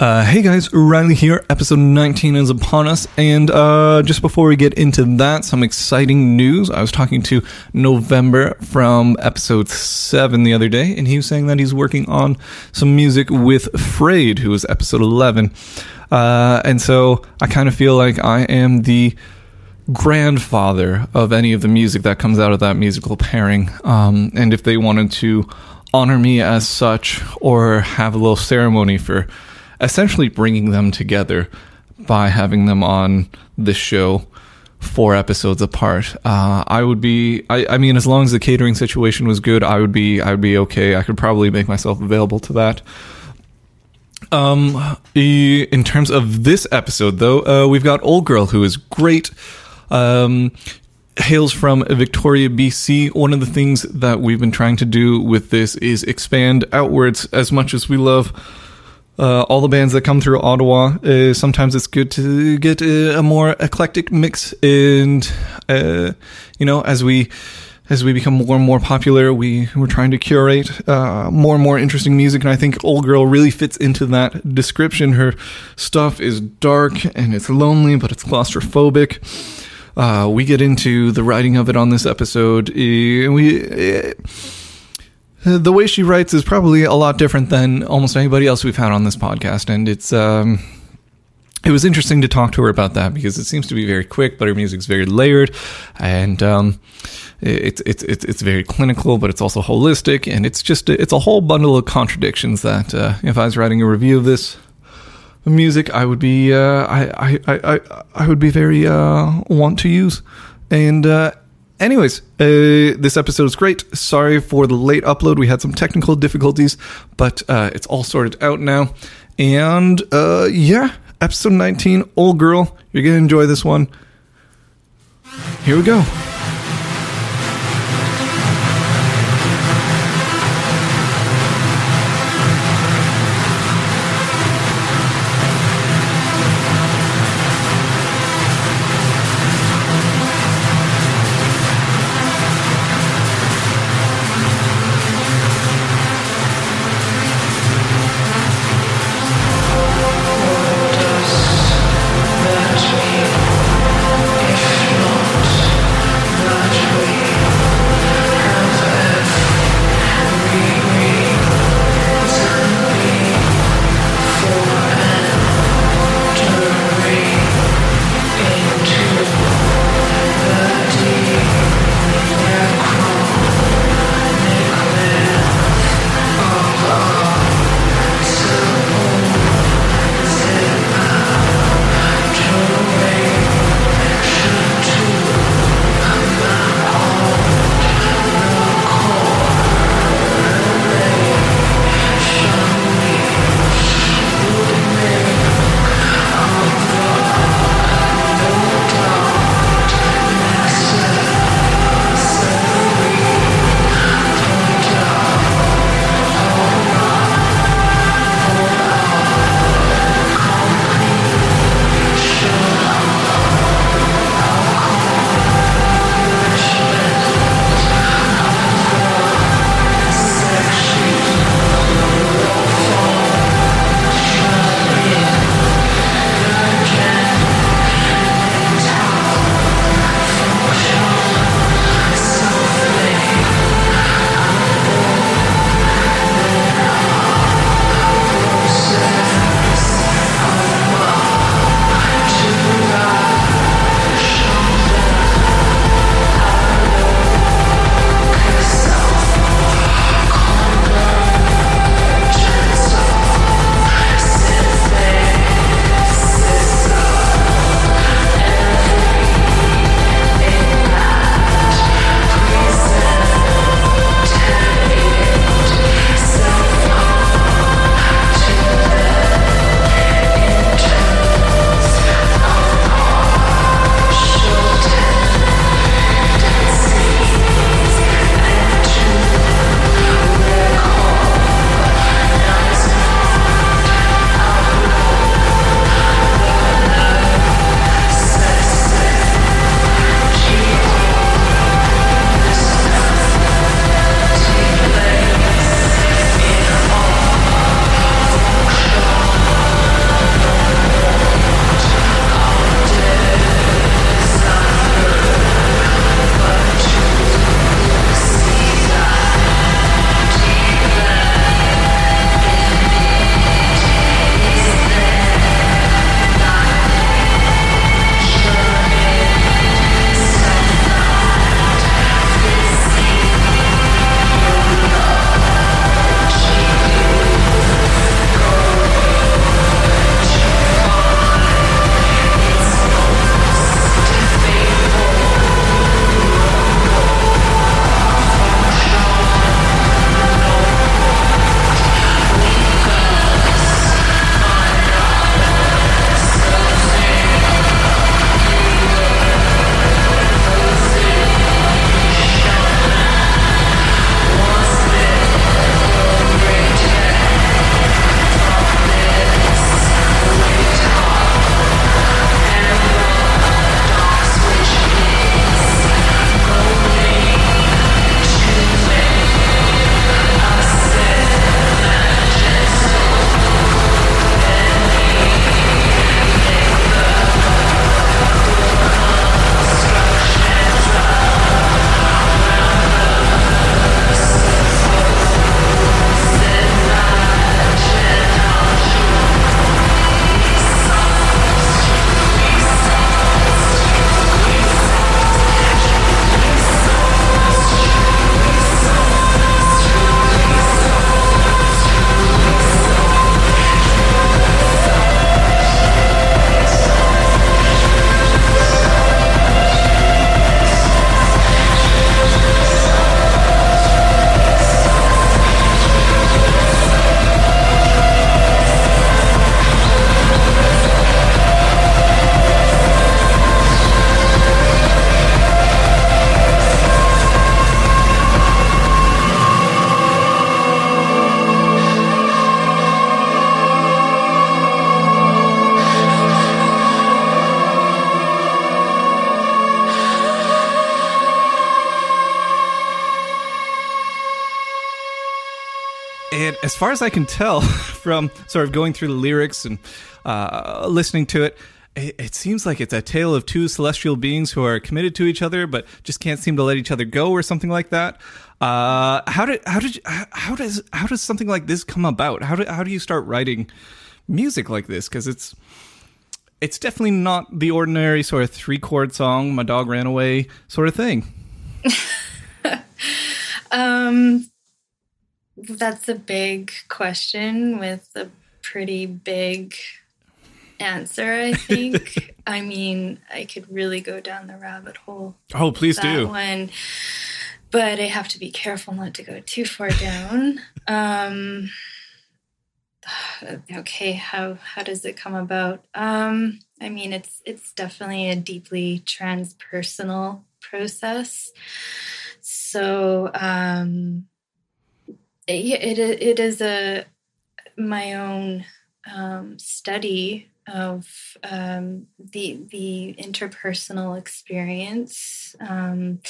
Uh, hey guys, Riley here. Episode 19 is upon us. And uh, just before we get into that, some exciting news. I was talking to November from episode 7 the other day, and he was saying that he's working on some music with Frayed, who was episode 11. Uh, and so I kind of feel like I am the grandfather of any of the music that comes out of that musical pairing. Um, and if they wanted to honor me as such or have a little ceremony for essentially bringing them together by having them on this show four episodes apart. Uh, I would be, I, I mean, as long as the catering situation was good, I would be, I would be okay. I could probably make myself available to that. Um, in terms of this episode, though, uh, we've got Old Girl, who is great. Um, hails from Victoria, BC. One of the things that we've been trying to do with this is expand outwards as much as we love uh, all the bands that come through Ottawa. Uh, sometimes it's good to get a, a more eclectic mix, and uh, you know, as we as we become more and more popular, we we're trying to curate uh, more and more interesting music, and I think Old Girl really fits into that description. Her stuff is dark and it's lonely, but it's claustrophobic. Uh, we get into the writing of it on this episode. Uh, we the way she writes is probably a lot different than almost anybody else we've had on this podcast, and it's um, it was interesting to talk to her about that because it seems to be very quick, but her music's very layered, and um, it's it's it's it's very clinical, but it's also holistic, and it's just it's a whole bundle of contradictions that uh, if I was writing a review of this music, I would be uh, I, I I I would be very uh, want to use, and uh, Anyways, uh, this episode is great. Sorry for the late upload. We had some technical difficulties, but uh, it's all sorted out now. And uh, yeah, episode 19, Old Girl. You're going to enjoy this one. Here we go. Far as I can tell from sort of going through the lyrics and uh, listening to it, it, it seems like it's a tale of two celestial beings who are committed to each other, but just can't seem to let each other go, or something like that. Uh, how did how did you, how does how does something like this come about? How do how do you start writing music like this? Because it's it's definitely not the ordinary sort of three chord song, "My dog ran away" sort of thing. um, that's a big question with a pretty big answer, I think. I mean, I could really go down the rabbit hole. Oh, please do. One, but I have to be careful not to go too far down. um, okay, how how does it come about? Um, I mean, it's it's definitely a deeply transpersonal process. So um, it, it is a my own um, study of um, the the interpersonal experience, um,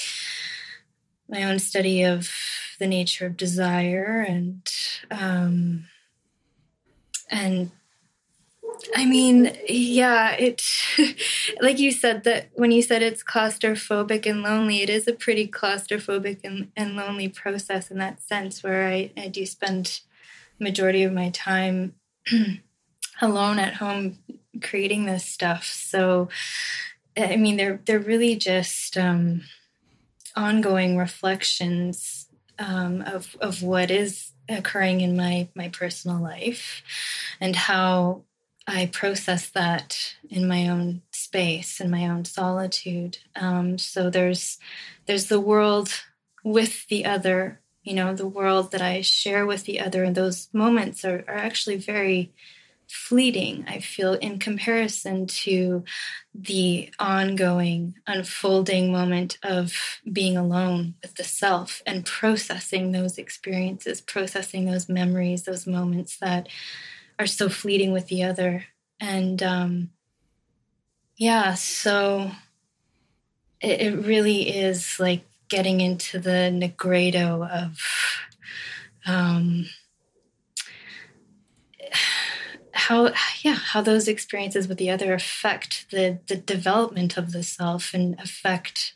my own study of the nature of desire, and um, and I mean, yeah, it like you said that when you said it's claustrophobic and lonely, it is a pretty claustrophobic and, and lonely process in that sense, where I, I do spend majority of my time alone at home creating this stuff. So, I mean, they're they're really just um, ongoing reflections um, of of what is occurring in my my personal life and how I process that in my own space in my own solitude. Um, so there's there's the world with the other, you know, the world that I share with the other, and those moments are, are actually very fleeting, I feel, in comparison to the ongoing, unfolding moment of being alone with the self and processing those experiences, processing those memories, those moments that are so fleeting with the other. And um, yeah, so it, it really is like getting into the nigredo of. Um, how yeah how those experiences with the other affect the the development of the self and affect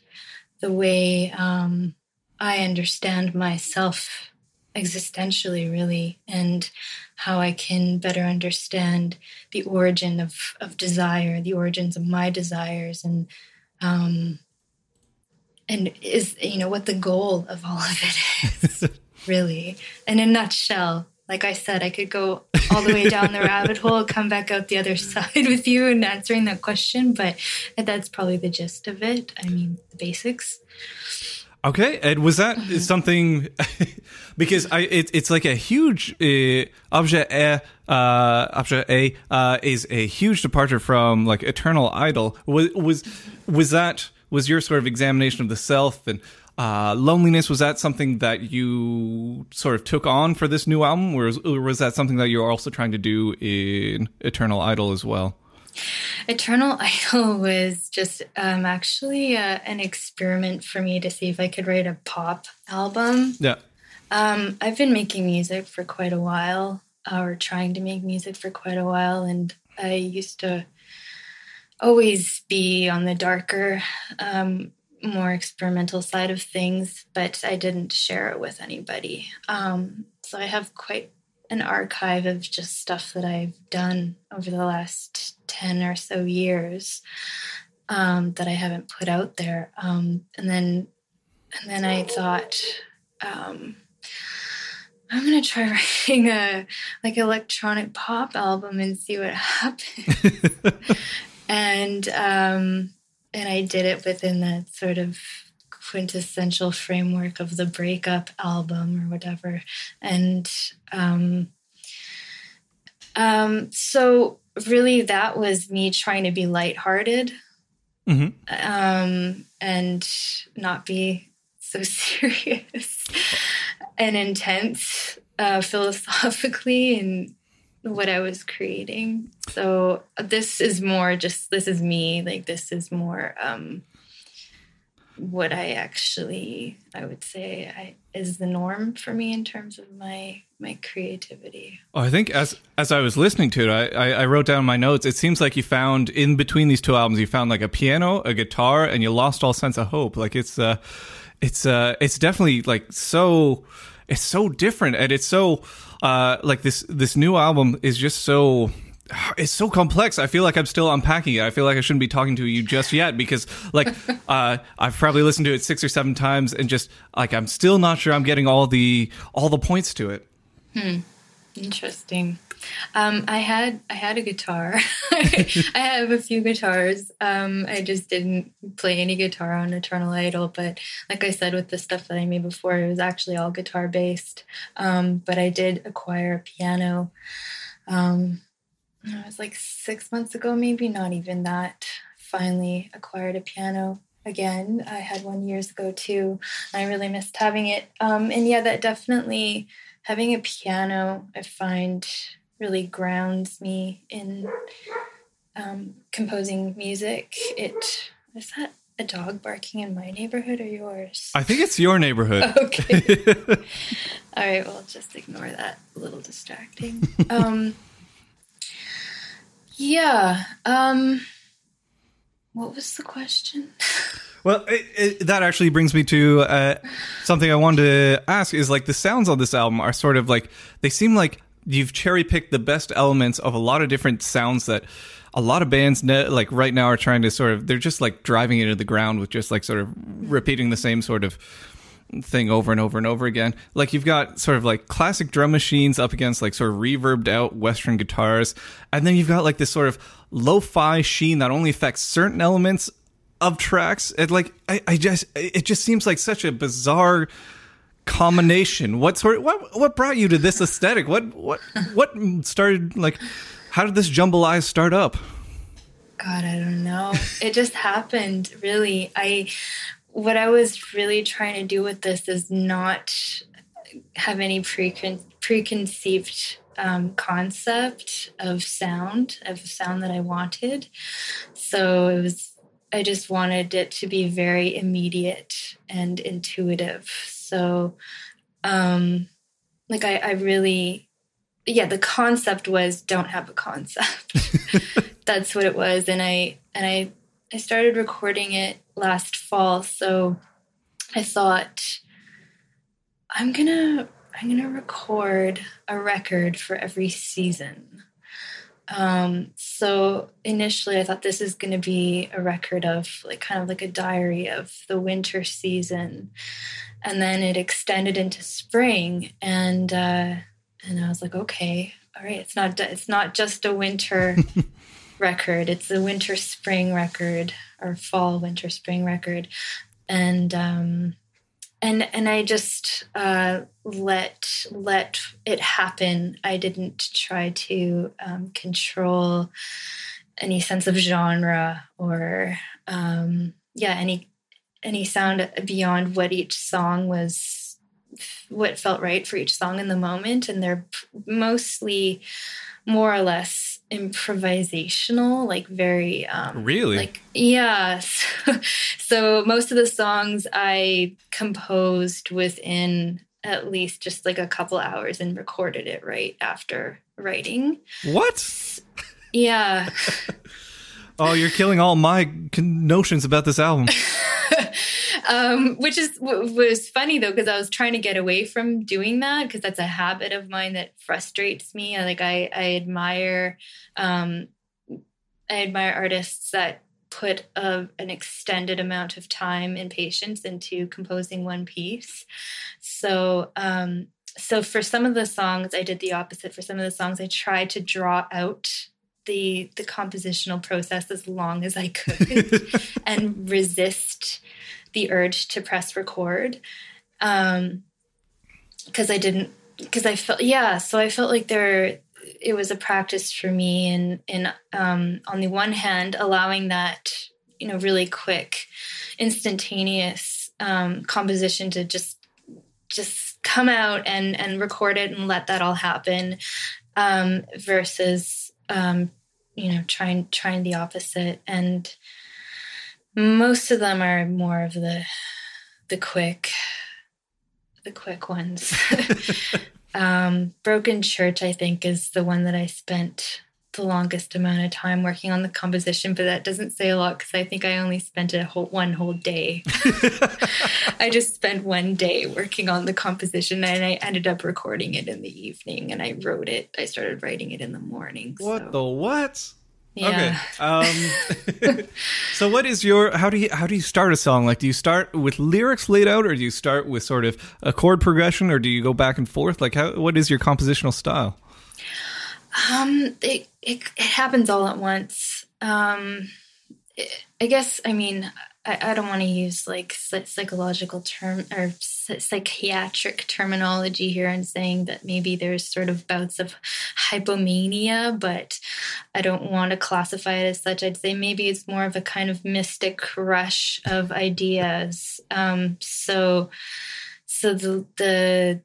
the way um, I understand myself existentially really and how I can better understand the origin of of desire the origins of my desires and um, and is you know what the goal of all of it is really in a nutshell like I said, I could go all the way down the rabbit hole, come back out the other side with you and answering that question, but that's probably the gist of it. I mean, the basics. Okay, and was that something? because I, it, it's like a huge uh, objet A. Uh, objet A uh, is a huge departure from like Eternal Idol. Was was was that was your sort of examination of the self and uh, loneliness was that something that you sort of took on for this new album, or was, or was that something that you're also trying to do in Eternal Idol as well? Eternal Idol was just um, actually uh, an experiment for me to see if I could write a pop album. Yeah. Um, I've been making music for quite a while, or trying to make music for quite a while, and I used to always be on the darker um, more experimental side of things, but I didn't share it with anybody. Um, so I have quite an archive of just stuff that I've done over the last 10 or so years um, that I haven't put out there. Um, and then and then I thought, um, I'm gonna try writing a like electronic pop album and see what happens. and um, and I did it within that sort of quintessential framework of the breakup album or whatever. And um, um, so, really, that was me trying to be lighthearted mm-hmm. um, and not be so serious and intense uh, philosophically and what I was creating. So this is more just this is me. Like this is more um what I actually I would say I, is the norm for me in terms of my my creativity. Oh, I think as as I was listening to it, I, I, I wrote down my notes. It seems like you found in between these two albums, you found like a piano, a guitar, and you lost all sense of hope. Like it's uh, it's uh, it's definitely like so, it's so different, and it's so uh, like this this new album is just so it's so complex. I feel like I'm still unpacking it. I feel like I shouldn't be talking to you just yet because, like, uh, I've probably listened to it six or seven times, and just like I'm still not sure I'm getting all the all the points to it. Hmm. Interesting. Um, I had I had a guitar. I have a few guitars. Um, I just didn't play any guitar on Eternal Idol, but like I said, with the stuff that I made before, it was actually all guitar based. Um, but I did acquire a piano. Um, it was like six months ago, maybe not even that. Finally acquired a piano again. I had one years ago too. I really missed having it. Um, and yeah, that definitely having a piano, I find really grounds me in um, composing music. It is that a dog barking in my neighborhood or yours? I think it's your neighborhood. okay. All right. Well, just ignore that. A little distracting. Um, yeah. Um, what was the question? Well, it, it, that actually brings me to uh, something I wanted to ask. Is like the sounds on this album are sort of like they seem like you've cherry picked the best elements of a lot of different sounds that a lot of bands like right now are trying to sort of they're just like driving into the ground with just like sort of repeating the same sort of thing over and over and over again. Like you've got sort of like classic drum machines up against like sort of reverbed out Western guitars, and then you've got like this sort of lo-fi sheen that only affects certain elements of tracks. It like I, I just it just seems like such a bizarre combination. What sort what what brought you to this aesthetic? What what what started like how did this jambalaya start up? God, I don't know. It just happened, really. I what I was really trying to do with this is not have any precon- preconceived um, concept of sound, of sound that I wanted. So it was, I just wanted it to be very immediate and intuitive. So, um, like, I, I really, yeah, the concept was don't have a concept. That's what it was. And I, and I, I started recording it last fall. So I thought, I'm gonna I'm gonna record a record for every season. Um, so initially, I thought this is going to be a record of like kind of like a diary of the winter season, and then it extended into spring, and uh, and I was like, okay, all right, it's not it's not just a winter record; it's a winter spring record or fall winter spring record. And um and and i just uh let let it happen. I didn't try to um, control any sense of genre or um yeah any any sound beyond what each song was what felt right for each song in the moment. And they're mostly more or less improvisational, like very um really like yeah. So, so most of the songs I composed within at least just like a couple hours and recorded it right after writing. What? Yeah. oh, you're killing all my notions about this album. um, which is was funny though because I was trying to get away from doing that because that's a habit of mine that frustrates me. Like I, I admire, um, I admire artists that put a, an extended amount of time and patience into composing one piece. So, um, so for some of the songs, I did the opposite. For some of the songs, I tried to draw out the the compositional process as long as I could and resist the urge to press record um because i didn't because i felt yeah so i felt like there it was a practice for me in in um on the one hand allowing that you know really quick instantaneous um composition to just just come out and and record it and let that all happen um versus um you know trying trying the opposite. And most of them are more of the the quick the quick ones. um, Broken Church, I think, is the one that I spent the longest amount of time working on the composition, but that doesn't say a lot because I think I only spent a whole one whole day. I just spent one day working on the composition, and I ended up recording it in the evening, and I wrote it. I started writing it in the morning. What so. the what? Yeah. Okay. Um, so, what is your how do you how do you start a song? Like, do you start with lyrics laid out, or do you start with sort of a chord progression, or do you go back and forth? Like, how what is your compositional style? Um, it, it, it happens all at once. Um, it, I guess, I mean, I, I don't want to use like psychological term or psychiatric terminology here and saying that maybe there's sort of bouts of hypomania, but I don't want to classify it as such. I'd say maybe it's more of a kind of mystic rush of ideas. Um, so, so the, the,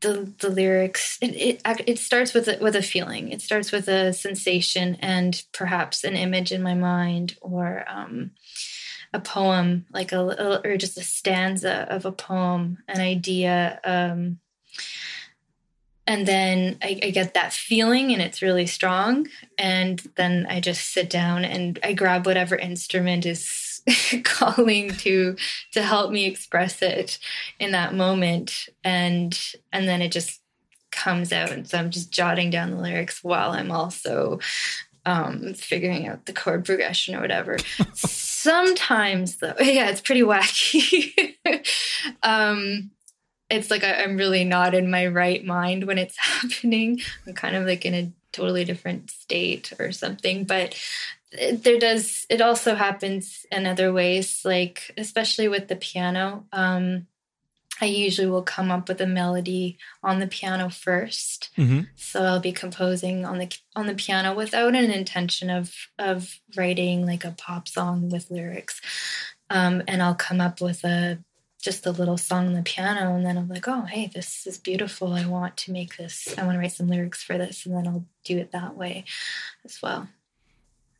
the the lyrics it, it it starts with a, with a feeling it starts with a sensation and perhaps an image in my mind or um, a poem like a or just a stanza of a poem an idea um, and then I, I, get that feeling and it's really strong and then i just sit down and i grab whatever instrument is calling to to help me express it in that moment and and then it just comes out and so i'm just jotting down the lyrics while i'm also um figuring out the chord progression or whatever. Sometimes though yeah it's pretty wacky. Um it's like I, i'm really not in my right mind when it's happening. I'm kind of like in a totally different state or something but there does it also happens in other ways like especially with the piano. Um i usually will come up with a melody on the piano 1st mm-hmm. so i'll be composing on the on the piano without an intention of of writing like a pop song with lyrics. Um and i'll come up with a just a little song on the piano and then i'm like oh hey this is beautiful. I want to make this. I want to write some lyrics for this and then i'll do it that way as well.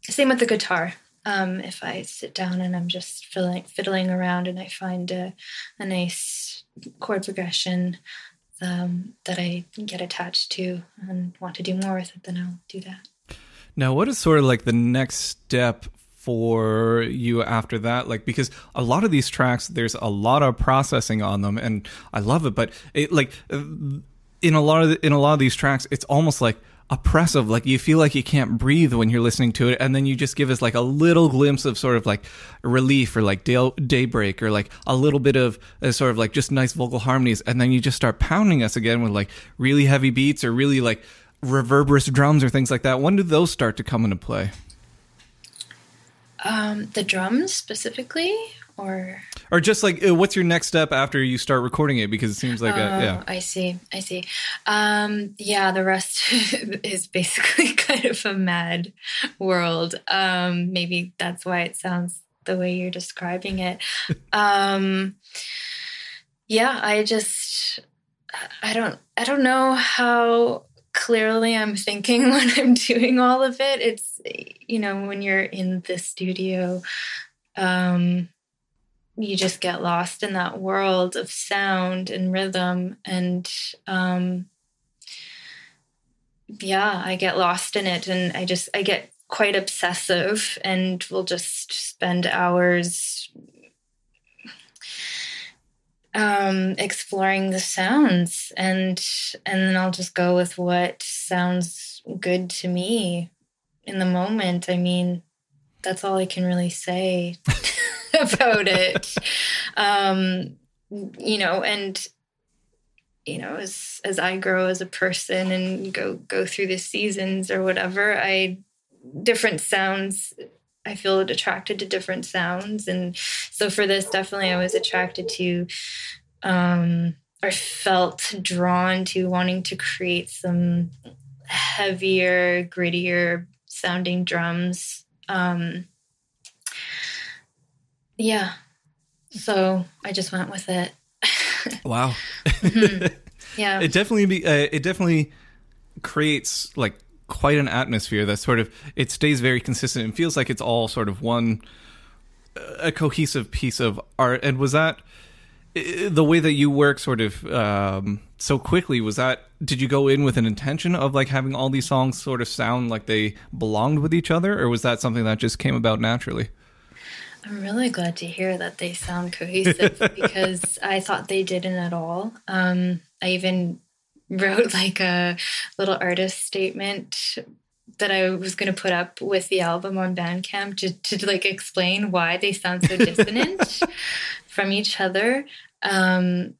Same with the guitar. Um, if I sit down and I'm just fiddling, fiddling around and I find a, a nice chord progression um, that I get attached to and want to do more with it, then I'll do that. Now, what is sort of like the next step for you after that like because a lot of these tracks there's a lot of processing on them and i love it but it like in a lot of the, in a lot of these tracks it's almost like oppressive. Like you feel like you can't breathe when you're listening to it, and then you just give us like a little glimpse of sort of like relief or like day- daybreak or like a little bit of uh, sort of like just nice vocal harmonies, and then you just start pounding us again with like really heavy beats or really like reverberous drums or things like that. When do those start to come into play? Um, the drums specifically, or or just like uh, what's your next step after you start recording it? Because it seems like oh, a, yeah. I see i see. Um yeah the rest is basically kind of a mad world. Um maybe that's why it sounds the way you're describing it. Um yeah i just i don't i don't know how clearly i'm thinking when i'm doing all of it. It's you know when you're in the studio um you just get lost in that world of sound and rhythm and um yeah i get lost in it and i just i get quite obsessive and will just spend hours um exploring the sounds and and then i'll just go with what sounds good to me in the moment. I mean that's all i can really say about it. Um, you know, and you know, as as I grow as a person and go go through the seasons or whatever, I different sounds I feel attracted to different sounds. And so for this, definitely I was attracted to um or felt drawn to wanting to create some heavier, grittier sounding drums. Um yeah. So I just went with it. wow. mm-hmm. Yeah. It definitely be, uh, it definitely creates like quite an atmosphere that sort of it stays very consistent and feels like it's all sort of one a cohesive piece of art. And was that the way that you work sort of um, so quickly? Was that did you go in with an intention of like having all these songs sort of sound like they belonged with each other, or was that something that just came about naturally? I'm really glad to hear that they sound cohesive because I thought they didn't at all. Um, I even wrote like a little artist statement that I was going to put up with the album on Bandcamp to, to like explain why they sound so dissonant from each other. Um,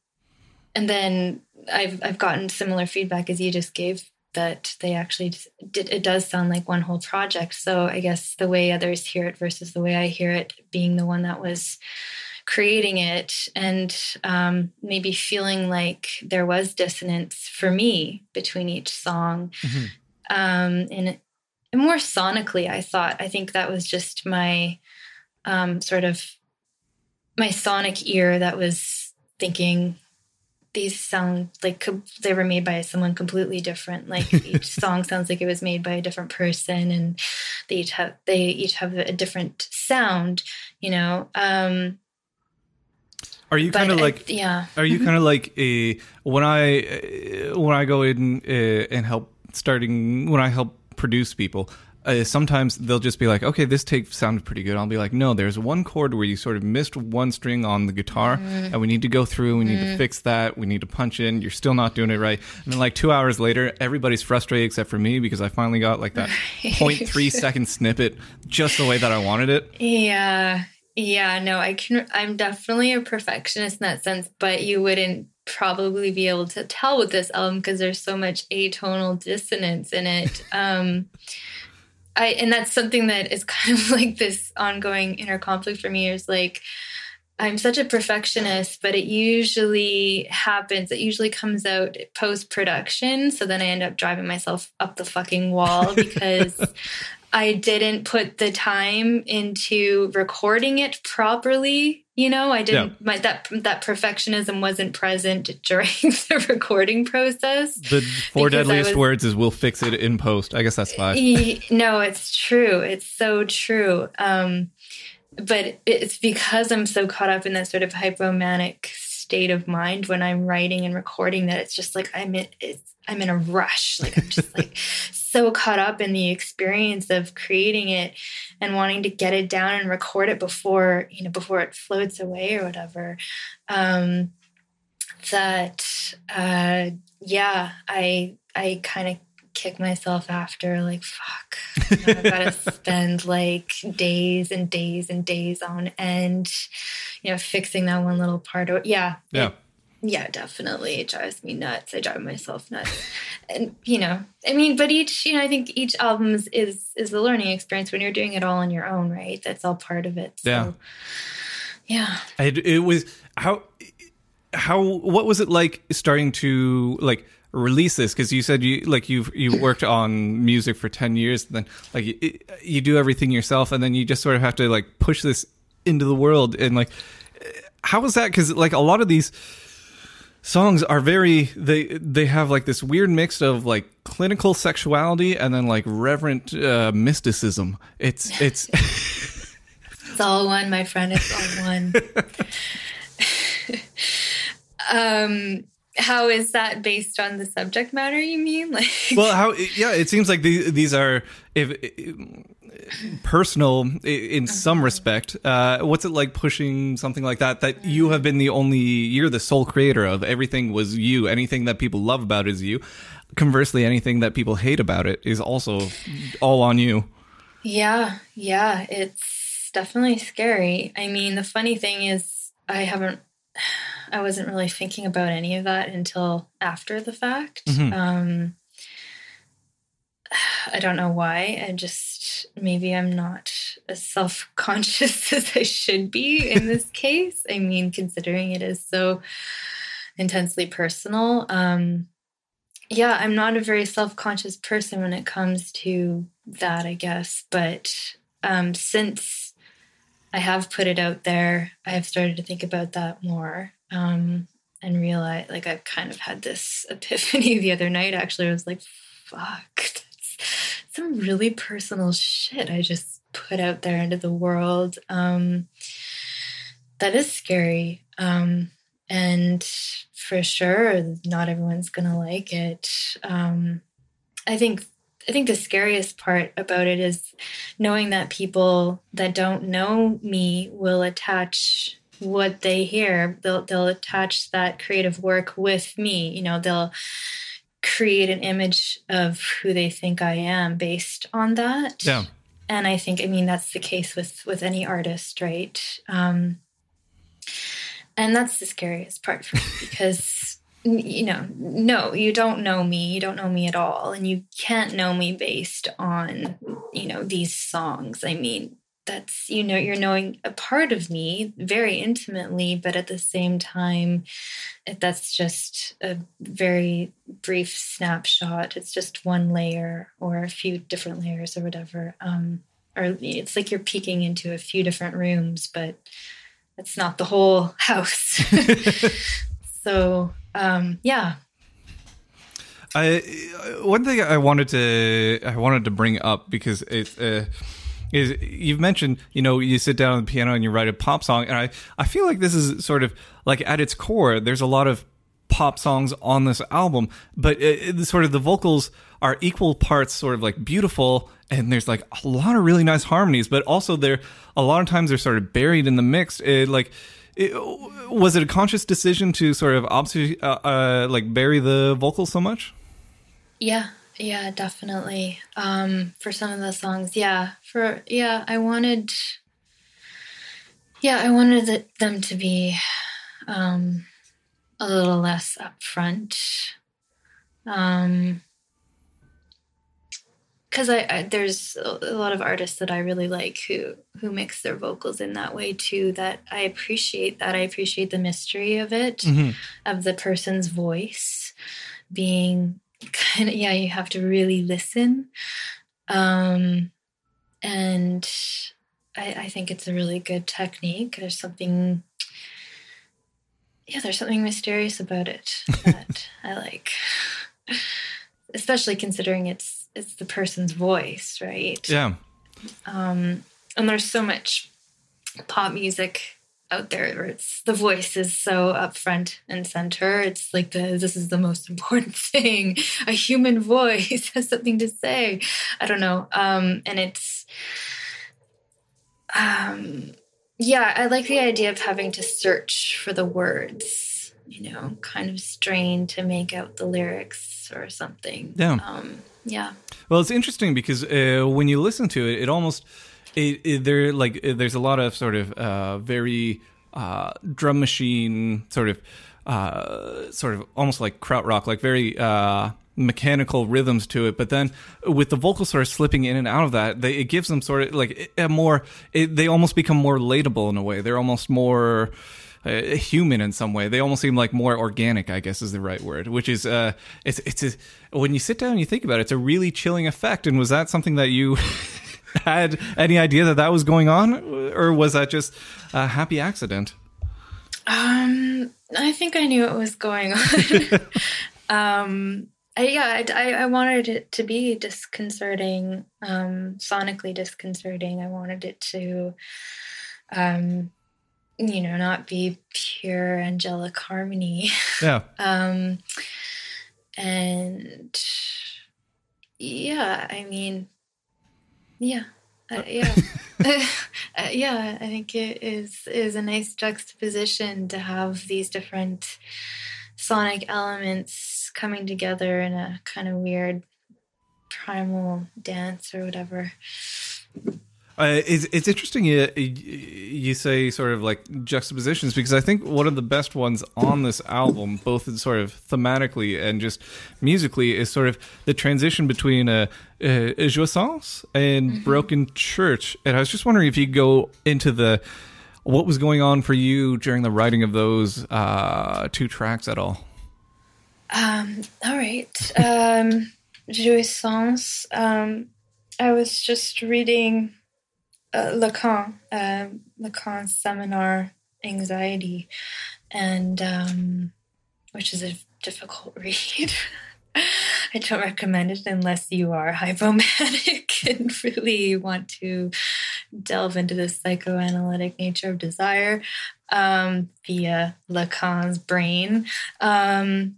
and then I've I've gotten similar feedback as you just gave that they actually did, it does sound like one whole project. So I guess the way others hear it versus the way I hear it, being the one that was creating it and um, maybe feeling like there was dissonance for me between each song. Mm-hmm. Um, and, and, more sonically, I thought, I think that was just my um, sort of my sonic ear that was thinking these sound like they were made by someone completely different. Like each song sounds like it was made by a different person, and they each have they each have a different sound. You know, um, are you kind of like yeah? Are you kind of like a when I when I go in uh, and help starting when I help produce people? Uh, sometimes they'll just be like, "Okay, this take sounded pretty good." I'll be like, "No, there's one chord where you sort of missed one string on the guitar, mm. and we need to go through. We need mm. to fix that. We need to punch in. You're still not doing it right." And then, like two hours later, everybody's frustrated except for me because I finally got like that 0.3 second snippet just the way that I wanted it. Yeah, yeah, no, I can. I'm definitely a perfectionist in that sense, but you wouldn't probably be able to tell with this album because there's so much atonal dissonance in it. Um, I and that's something that is kind of like this ongoing inner conflict for me. Is like I'm such a perfectionist, but it usually happens. It usually comes out post production. So then I end up driving myself up the fucking wall because I didn't put the time into recording it properly. You know, I didn't. Yeah. My, that that perfectionism wasn't present during the recording process. The four deadliest was, words is "We'll fix it in post." I guess that's five. No, it's true. It's so true. Um, but it's because I'm so caught up in that sort of hypomanic state of mind when I'm writing and recording that it's just like I'm in, it's, I'm in a rush. Like I'm just like so caught up in the experience of creating it and wanting to get it down and record it before, you know, before it floats away or whatever. Um, that, uh, yeah, I, I kind of kick myself after like fuck i gotta spend like days and days and days on end you know fixing that one little part or yeah yeah it, yeah definitely. It drives me nuts. I drive myself nuts. And you know i mean but each you know i think each album is is, is a learning experience when you're doing it all on your own right? That's all part of it. So, yeah. yeah. It, it was how how what was it like starting to like release this? Because you said you like you've you worked on music for 10 years and then like you, you do everything yourself and then you just sort of have to like push this into the world. And like how was that? Because like a lot of these songs are very they they have like this weird mix of like clinical sexuality and then like reverent uh, mysticism. It's it's it's all one my friend. It's all one. Um how is that based on the subject matter you mean? Like well how yeah it seems like these, these are if, if personal in some uh-huh. respect uh, what's it like pushing something like that that you have been the only you're the sole creator of everything was you anything that people love about is you conversely anything that people hate about it is also all on you yeah yeah it's definitely scary i mean the funny thing is i haven't I wasn't really thinking about any of that until after the fact. Mm-hmm. Um, I don't know why. I just maybe I'm not as self conscious as I should be in this case. I mean, considering it is so intensely personal. Um, yeah, I'm not a very self conscious person when it comes to that, I guess. But um, since I have put it out there, I have started to think about that more um, and realize like I've kind of had this epiphany the other night. Actually, I was like, "Fuck, some really personal shit I just put out there into the world. Um, that is scary. Um, and for sure, not everyone's gonna like it. Um, I think I think the scariest part about it is knowing that people that don't know me will attach what they hear. They'll they'll attach that creative work with me. You know, they'll create an image of who they think I am based on that. Yeah. And I think I mean that's the case with with any artist, right? Um and that's the scariest part for me because you know, no, you don't know me. You don't know me at all. And you can't know me based on, you know, these songs. I mean, that's, you know, you're knowing a part of me very intimately, but at the same time, that's just a very brief snapshot. It's just one layer or a few different layers or whatever. Um, or it's like you're peeking into a few different rooms, but it's not the whole house. so, um, yeah. I one thing I wanted to I wanted to bring up because it's uh, is you've mentioned you know you sit down on the piano and you write a pop song and I I feel like this is sort of like at its core there's a lot of pop songs on this album but it, it, sort of the vocals are equal parts sort of like beautiful and there's like a lot of really nice harmonies but also they're a lot of times they're sort of buried in the mix it, like was it a conscious decision to sort of obfuscate, uh, uh, like bury the vocals so much? Yeah, yeah, definitely. Um, for some of the songs, yeah, for yeah, I wanted, yeah, I wanted them to be um, a little less upfront. Um, because I, I, there's a lot of artists that I really like who who mix their vocals in that way too. That I appreciate that I appreciate the mystery of it, mm-hmm. of the person's voice being kind of yeah. You have to really listen, um, and I, I think it's a really good technique. There's something yeah, there's something mysterious about it that I like, especially considering it's it's the person's voice, right? Yeah. Um, and there's so much pop music out there where it's the voice is so up front and center. It's like the this is the most important thing. A human voice has something to say. I don't know. Um, and it's um yeah, I like the idea of having to search for the words, you know, kind of strain to make out the lyrics or something. Yeah. Um, yeah. Well, it's interesting because uh, when you listen to it, it almost it, it there like there's a lot of sort of uh, very uh, drum machine sort of uh, sort of almost like krautrock, like very uh, mechanical rhythms to it. But then with the vocals sort of slipping in and out of that, they, it gives them sort of like a more. It, they almost become more relatable in a way. They're almost more uh, human in some way. They almost seem like more organic, I guess is the right word. Which is, uh, it's it's a, when you sit down and you think about it, it's a really chilling effect. And was that something that you had any idea that that was going on, or was that just a happy accident? Um, I think I knew what was going on. um, I, yeah, I, I, wanted it to be disconcerting, um, sonically disconcerting. I wanted it to, um, you know, not be pure angelic harmony. Yeah. um, and yeah, I mean, yeah, uh, yeah, uh, yeah. I think it is is a nice juxtaposition to have these different sonic elements coming together in a kind of weird primal dance or whatever. Uh, it's, it's interesting you, you say sort of like juxtapositions because I think one of the best ones on this album, both in sort of thematically and just musically, is sort of the transition between a, a, a jouissance and mm-hmm. Broken Church. And I was just wondering if you go into the what was going on for you during the writing of those uh, two tracks at all. Um, all right, um, jouissance. Um, I was just reading uh, Lacan, uh, Lacan's seminar Anxiety, and um, which is a difficult read. I don't recommend it unless you are hypomanic and really want to delve into the psychoanalytic nature of desire um, via Lacan's brain. Um,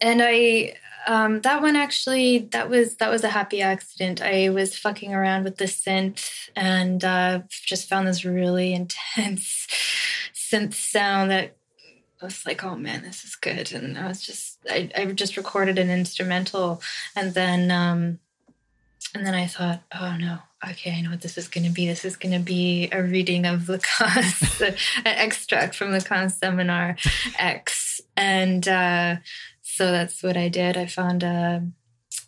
and I um, that one actually that was that was a happy accident. I was fucking around with the synth and uh, just found this really intense synth sound that I was like, oh man, this is good. And I was just I, I just recorded an instrumental and then um, and then I thought, oh no, okay, I know what this is going to be. This is going to be a reading of Lacan's, an extract from Lacan's seminar X. And uh, so that's what I did. I found a,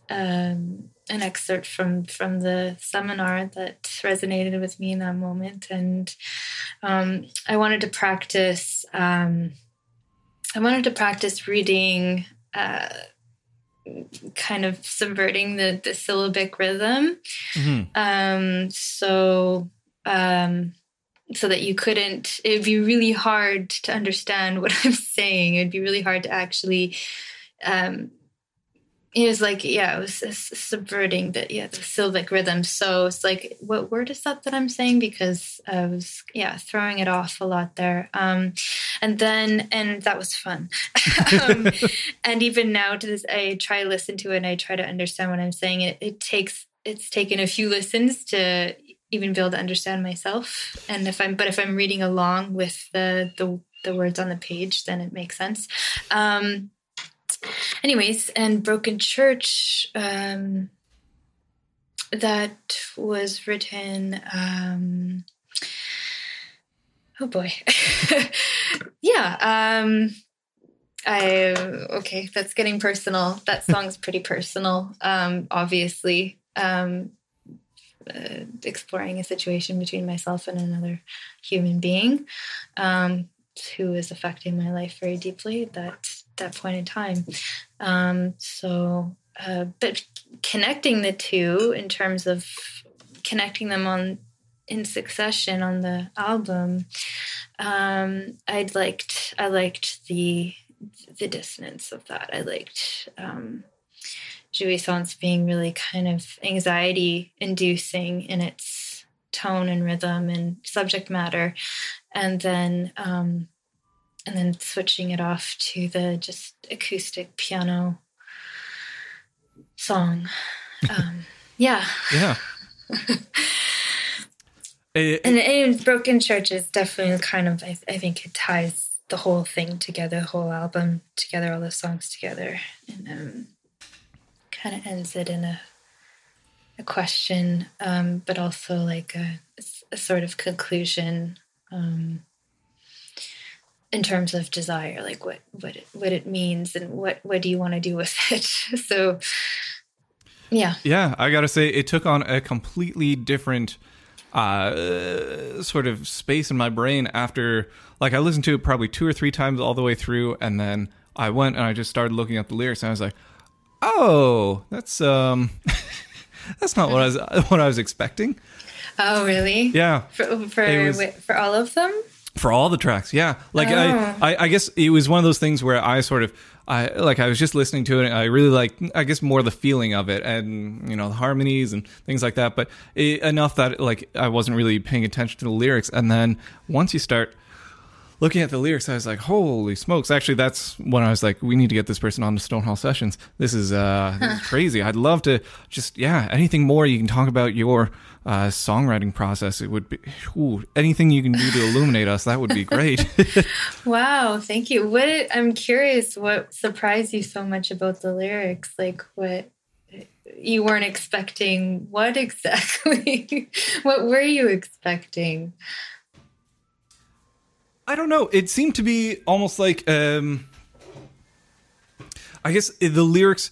um, an excerpt from from the seminar that resonated with me in that moment, and um, I wanted to practice. Um, I wanted to practice reading. Uh, kind of subverting the the syllabic rhythm mm-hmm. um so um so that you couldn't it would be really hard to understand what i'm saying it would be really hard to actually um, it was like yeah it was, it was subverting the yeah the syllabic rhythm. So it's like what word is that that i'm saying? Because i was yeah throwing it off a lot there. Um and then and that was fun. Um, and even now to this i try to listen to it and i try to understand what i'm saying. It, it takes it's taken a few listens to even be able to understand myself. And if i'm but if i'm reading along with the the, the words on the page then it makes sense. Um anyways, and Broken Church, um, that was written. Um, oh boy, yeah. Um, I okay, that's getting personal. That song's pretty personal. Um, obviously, um, uh, exploring a situation between myself and another human being um, who is affecting my life very deeply. That that point in time. Um, so, uh, but connecting the two in terms of connecting them on in succession on the album, um, I'd liked I liked the the dissonance of that. I liked um, Jouissance being really kind of anxiety inducing in its tone and rhythm and subject matter, and then um, and then switching it off to the just acoustic piano song. Um, yeah. Yeah. it, and, and Broken Church is definitely kind of, I, I, think it ties the whole thing together, the whole album together, all the songs together, and um, kind of ends it in a, a question, um, but also like a, a, sort of conclusion. Um, in terms of desire like what what it, what it means and what what do you want to do with it? So yeah. Yeah i gotta say it took on a completely different uh, sort of space in my brain after like i listened to it probably two or three times all the way through and then i went and i just started looking at the lyrics and i was like oh that's um that's not what i was what i was expecting. Oh really? Yeah. For for, was, for all of them for all the tracks yeah like. I, I, I guess it was one of those things where i sort of i like i was just listening to it and i really like i guess more the feeling of it and you know the harmonies and things like that but it, enough that like i wasn't really paying attention to the lyrics and then once you start looking at the lyrics, I was like, "Holy smokes!" Actually, that's when I was like, "We need to get this person on the Stonehall sessions. This is, uh, this is crazy. I'd love to just, yeah, anything more you can talk about your uh, songwriting process. It would be ooh, anything you can do to illuminate us. That would be great." wow, thank you. What I'm curious, what surprised you so much about the lyrics? Like, what you weren't expecting? What exactly? what were you expecting? I don't know. It seemed to be almost like um I guess the lyrics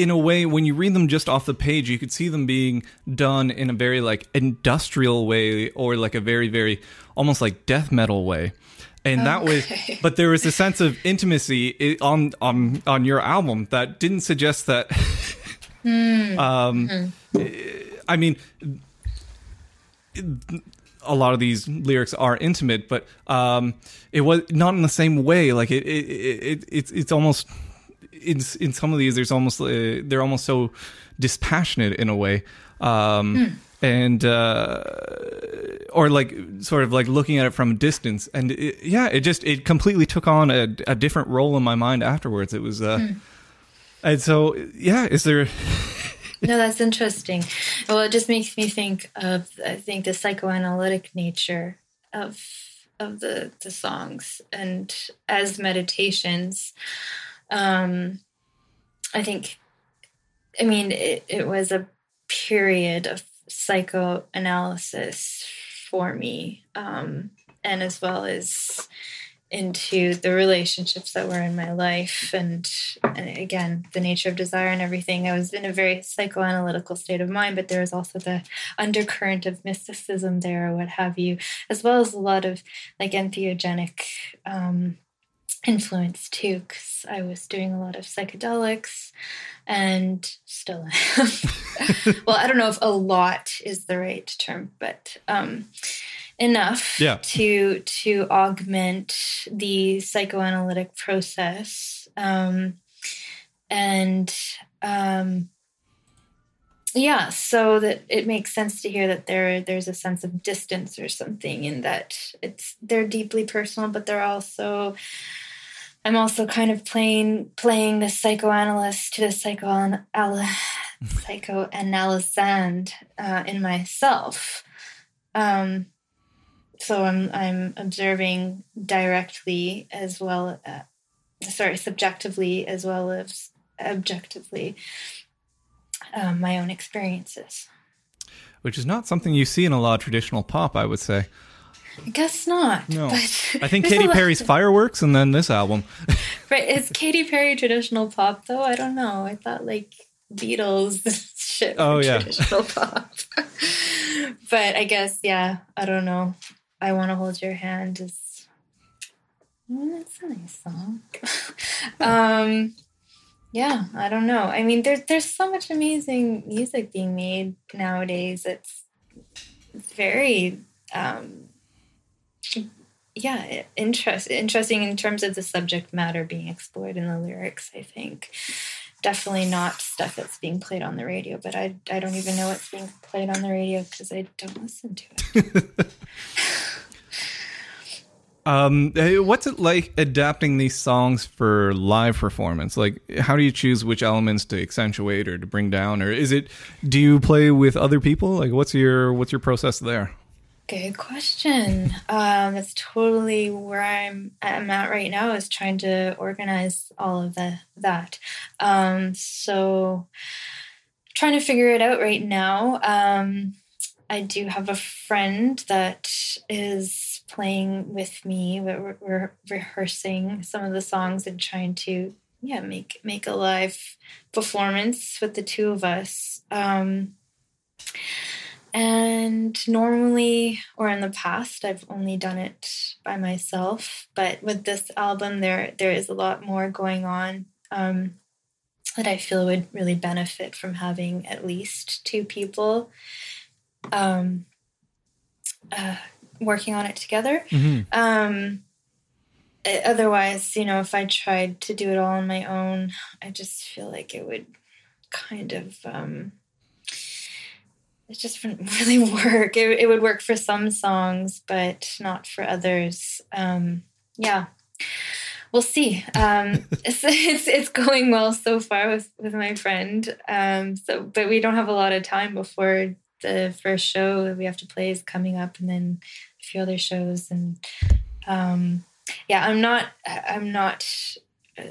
in a way when you read them just off the page you could see them being done in a very like industrial way or like a very very almost like death metal way and that was but there was a sense of intimacy on on on your album that didn't suggest that mm. um mm-hmm. i mean a lot of these lyrics are intimate, but um, it was not in the same way. Like it, it, it, it's it's almost in in some of these, there's almost uh, they're almost so dispassionate in a way, um, Hmm. and uh, or like sort of like looking at it from a distance. And it, yeah, it just it completely took on a, a different role in my mind afterwards. It was, uh, Hmm. and so yeah, is there? No, that's interesting. Well, it just makes me think of I think the psychoanalytic nature of of the the songs and as meditations. Um, I think, I mean, it, it was a period of psychoanalysis for me, um, and as well as into the relationships that were in my life and, and again the nature of desire and everything. I was in a very psychoanalytical state of mind but there was also the undercurrent of mysticism there or what have you as well as a lot of like entheogenic um, influence too because i was doing a lot of psychedelics and still am well i don't know if a lot is the right term but um, enough Yeah. to to augment the psychoanalytic process um, and um, yeah so that it makes sense to hear that there there's a sense of distance or something in that it's they're deeply personal but they're also i'm also kind of playing playing the psychoanalyst to the psychoanal psychoanalysand uh, in myself um, so I'm I'm observing directly as well, uh, sorry, subjectively as well as objectively um, my own experiences. Which is not something you see in a lot of traditional pop, I would say. I guess not. No, but I think Katy Perry's "Fireworks" and then this album. Right, is Katy Perry traditional pop though? I don't know. I thought like Beatles shit. Oh, yeah. traditional pop. but I guess yeah. I don't know. I want to hold your hand is. Mm, It's a nice song. um, yeah, I don't know. I mean, there's there's so much amazing music being made nowadays. It's it's very um, yeah interest, interesting in terms of the subject matter being explored in the lyrics i think definitely not stuff that's being played on the radio but i, I don't even know what's being played on the radio because i don't listen to it Um, what's it like adapting these songs for live performance? Like, how do you choose which elements to accentuate or to bring down, or is it? Do you play with other people? Like, what's your what's your process there? Good question um, that's totally where i'm i'm at right now is trying to organize all of the, that um, so trying to figure it out right now um, I do have a friend that is playing with me. We're, we're rehearsing some of the songs and trying to, yeah, make make a live performance with the two of us. Um, and normally, or in the past, I've only done it by myself. But with this album, there there is a lot more going on. Um, that I feel would really benefit from having at least two people um, uh, working on it together. Mhm. Um, otherwise, you know, if I tried to do it all on my own, I just feel like it would kind of. Um, it just wouldn't really work. It, it would work for some songs, but not for others. Um, yeah, we'll see. Um, it's, it's it's going well so far with with my friend. Um, so, but we don't have a lot of time before the first show that we have to play is coming up, and then a few other shows. And um, yeah, I'm not I'm not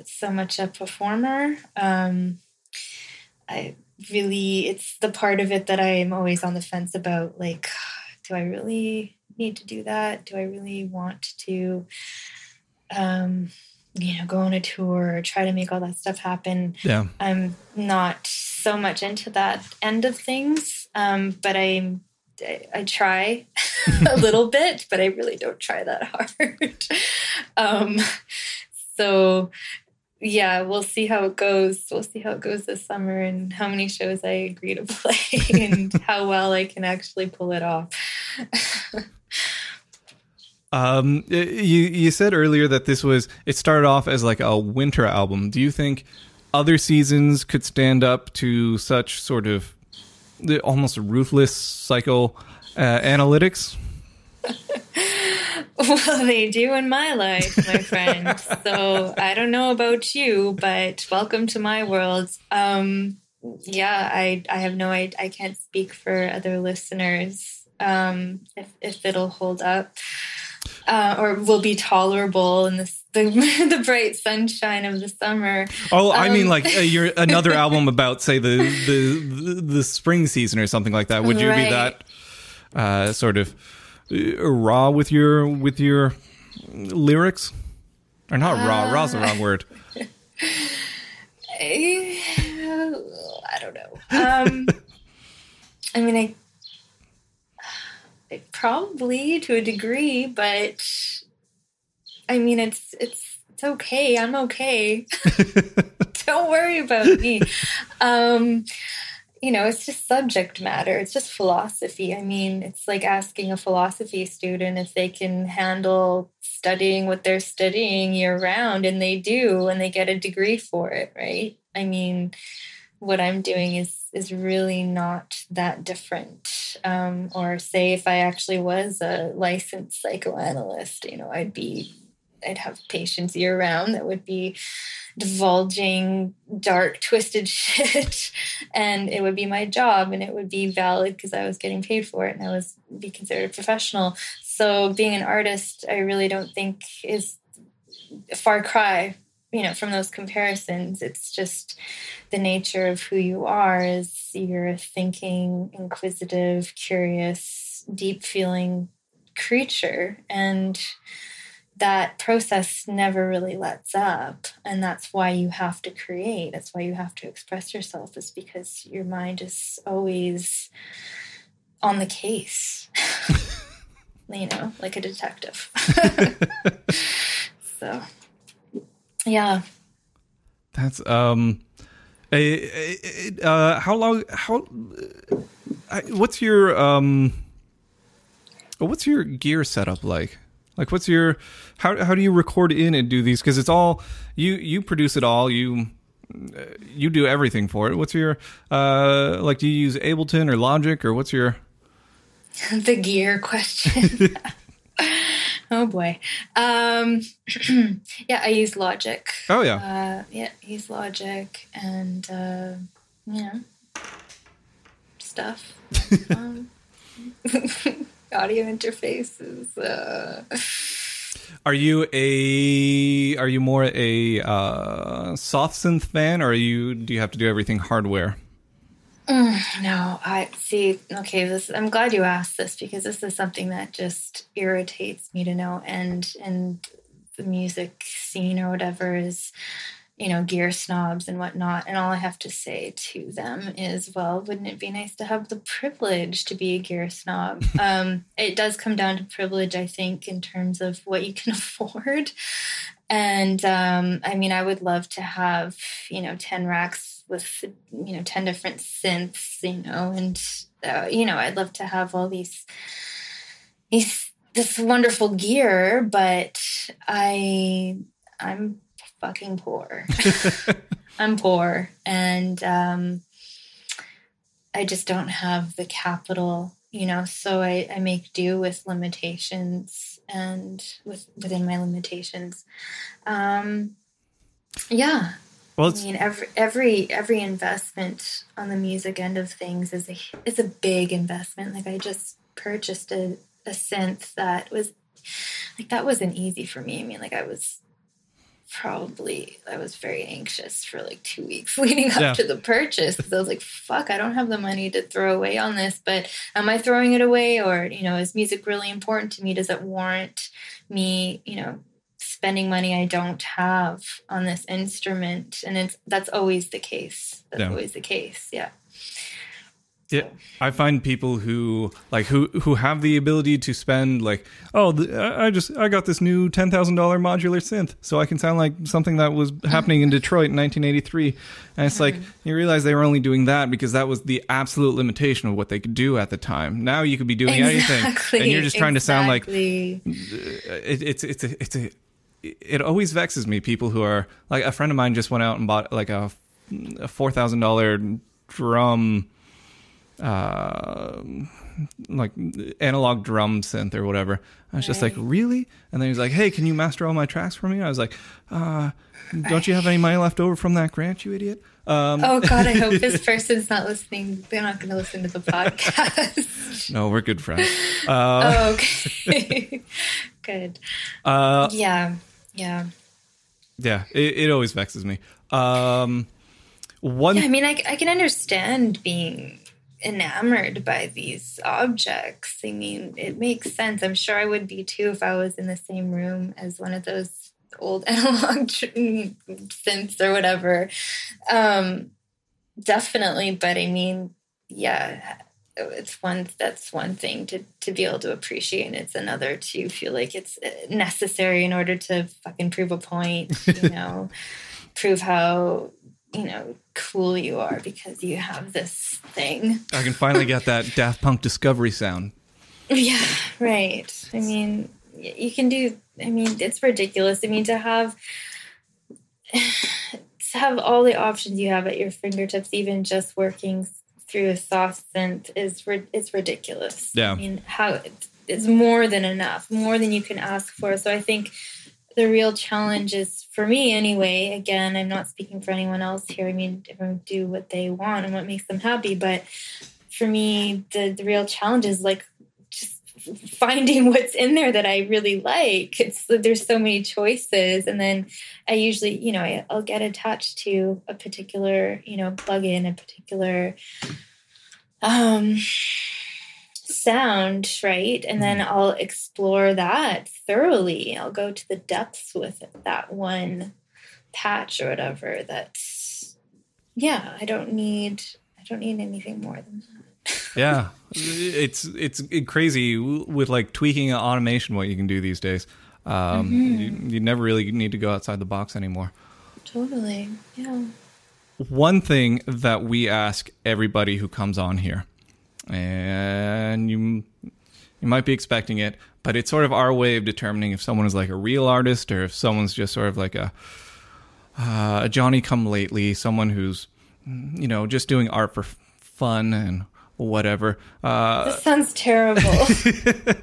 so much a performer. Um, I really it's the part of it that I'm always on the fence about. Like, do I really need to do that? Do I really want to? Um, you know, go on a tour or try to make all that stuff happen. Yeah. I'm not so much into that end of things, um, but I'm I, I try a little bit, but I really don't try that hard. um, so yeah, we'll see how it goes. We'll see how it goes this summer and how many shows I agree to play and how well I can actually pull it off. Um, you you said earlier that this was it started off as like a winter album. Do you think other seasons could stand up to such sort of the almost ruthless psycho uh, analytics? Well, they do in my life, my friend. so I don't know about you, but welcome to my world. Um, yeah, I I have no I I can't speak for other listeners um, if if it'll hold up uh, or will be tolerable in this the, the bright sunshine of the summer. Oh, I um, mean, like uh, you're another album about, say, the, the the spring season or something like that. Would you right. be that uh, sort of raw with your with your lyrics, or not raw? Raw's the wrong word. I don't know. Um, I mean, I probably to a degree, but I mean, it's it's it's okay. I'm okay. don't worry about me. Um, you know, it's just subject matter. It's just philosophy. I mean, it's like asking a philosophy student if they can handle studying what they're studying year round, and they do, and they get a degree for it, right? I mean, what I'm doing is is really not that different. Um, or say if I actually was a licensed psychoanalyst, you know, I'd be I'd have patients year round. That would be divulging dark, twisted shit, and it would be my job, and it would be valid because I was getting paid for it, and I was be considered a professional. So being an artist, I really don't think is a far cry you know from those comparisons. It's just the nature of who you are is you're a thinking inquisitive curious deep feeling creature. And that process never really lets up and that's why you have to create that's why you have to express yourself is because your mind is always on the case you know like a detective so yeah. That's um uh, how long how what's your um what's your gear setup like? Like what's your how how do you record in and do these cuz it's all you you produce it all, you you do everything for it. What's your uh like do you use Ableton or Logic or what's your the gear question? Oh boy. Um, yeah, I use Logic. Oh yeah. Uh, yeah, use Logic and uh, you know stuff. um, audio interfaces. Uh. Are you a are you more a uh, soft synth fan, or are you do you have to do everything hardware? Mm, no, I see. Okay, this. I'm glad you asked this because this is something that just irritates me to know. And and the music scene or whatever is, you know, gear snobs and whatnot. And all I have to say to them is, well, wouldn't it be nice to have the privilege to be a gear snob? um, it does come down to privilege, I think, in terms of what you can afford. And um, I mean, I would love to have, you know, 10 racks with you know 10 different synths you know and uh, you know i'd love to have all these these this wonderful gear but i i'm fucking poor i'm poor and um i just don't have the capital you know so i i make do with limitations and with within my limitations um yeah well, I mean, every every every investment on the music end of things is a is a big investment. Like I just purchased a, a synth that was like that wasn't easy for me. I mean, like I was probably I was very anxious for like two weeks leading up yeah. to the purchase because I was like, "Fuck, I don't have the money to throw away on this." But am I throwing it away, or you know, is music really important to me? Does it warrant me, you know, spending money I don't have on this instrument. And it's that's always the case. That's yeah. always the case. Yeah. Yeah, I find people who like who who have the ability to spend like oh the, I just I got this new ten thousand dollar modular synth so I can sound like something that was happening in Detroit in 1983 and it's like you realize they were only doing that because that was the absolute limitation of what they could do at the time. Now you could be doing exactly. anything and you're just trying exactly. to sound like uh, it, it's it's a, it's a it always vexes me people who are like a friend of mine just went out and bought like a, a four thousand dollar drum uh, like analog drum synth or whatever. I was just like, really? And then he's like, hey, can you master all my tracks for me? I was like, uh, don't you have any money left over from that grant, you idiot? Um, oh God, I hope this person's not listening. They're not going to listen to the podcast. no, we're good friends. Uh, oh, okay, good. Uh, yeah, yeah, yeah. It, it always vexes me. Um, one, yeah, I mean, I, I can understand being enamored by these objects. I mean, it makes sense. I'm sure I would be too if I was in the same room as one of those old analog synths or whatever. Um, definitely, but I mean, yeah, it's one that's one thing to to be able to appreciate, and it's another to feel like it's necessary in order to fucking prove a point. You know, prove how you know cool you are because you have this thing. I can finally get that Daft Punk Discovery sound. Yeah, right. I mean, you can do. I mean, it's ridiculous. I mean, to have to have all the options you have at your fingertips, even just working through a soft synth, is it's ridiculous. Yeah. I mean, how it's more than enough, more than you can ask for. So I think the real challenge is for me anyway. Again, I'm not speaking for anyone else here. I mean, everyone do what they want and what makes them happy. But for me, the, the real challenge is like just finding what's in there that I really like. It's there's so many choices, and then I usually, you know, I, I'll get attached to a particular, you know, plug-in, a particular um sound, right? And then mm-hmm. I'll explore that thoroughly. I'll go to the depths with that one patch or whatever. That's yeah, I don't need I don't need anything more than that. yeah. It's it's crazy with like tweaking automation what you can do these days. Um, mm-hmm. you, you never really need to go outside the box anymore. Totally. Yeah. One thing that we ask everybody who comes on here and you you might be expecting it, but it's sort of our way of determining if someone is like a real artist or if someone's just sort of like a uh, a Johnny come lately, someone who's you know just doing art for fun and whatever. Uh, this sounds terrible.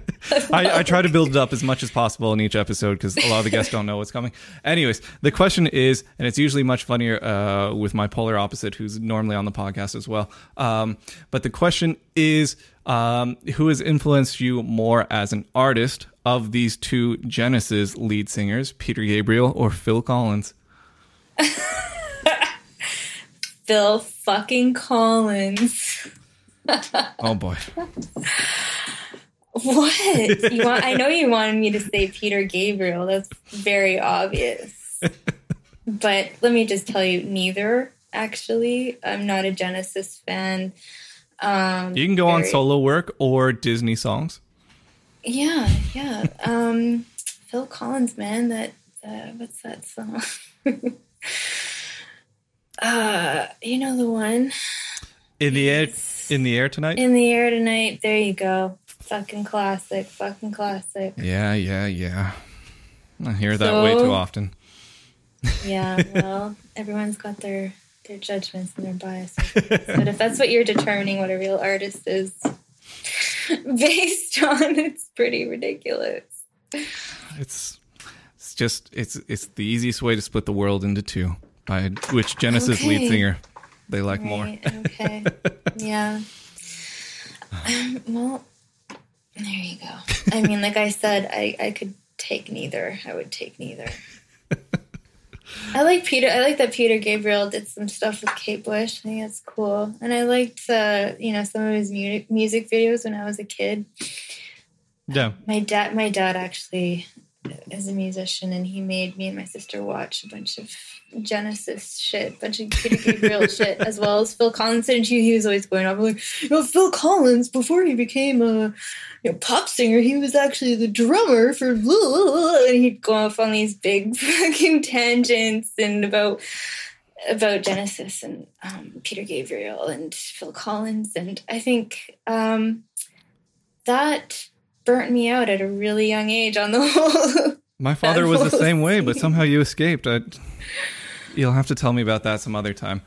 I, I, try to build it up as much as possible in each episode because a lot of the guests don't know what's coming. Anyways, the question is, and it's usually much funnier uh, with my polar opposite, who's normally on the podcast as well. Um, but the question is, um, who has influenced you more as an artist of these two Genesis lead singers, Peter Gabriel or Phil Collins? Phil fucking Collins oh boy. What? You want I know you wanted me to say Peter Gabriel. That's very obvious. but let me just tell you neither actually. I'm not a Genesis fan. Um, you can go very, on solo work or Disney songs. Yeah, yeah. Um, Phil Collins, man, that uh, what's that song? uh, you know the one. In the air, in the air tonight. In the air tonight. There you go. Fucking classic. Fucking classic. Yeah, yeah, yeah. I hear that so, way too often. yeah, well, everyone's got their their judgments and their biases. but if that's what you're determining what a real artist is based on, it's pretty ridiculous. It's it's just it's it's the easiest way to split the world into two. By which Genesis okay. lead singer they like right, more. okay. Yeah. Um, well, there you go. I mean, like I said, I, I could take neither. I would take neither. I like Peter. I like that Peter Gabriel did some stuff with Kate Bush. I think that's cool. And I liked, uh, you know, some of his music music videos when I was a kid. Yeah. My dad. My dad actually is a musician, and he made me and my sister watch a bunch of Genesis shit, a bunch of Peter Gabriel shit, as well as Phil Collins. And he was always going off like, you know, Phil Collins, before he became a you know, pop singer, he was actually the drummer for blah, and he'd go off on these big fucking tangents and about about Genesis and um, Peter Gabriel and Phil Collins. And I think um, that burnt me out at a really young age on the whole My father was the same way, but somehow you escaped. I, you'll have to tell me about that some other time.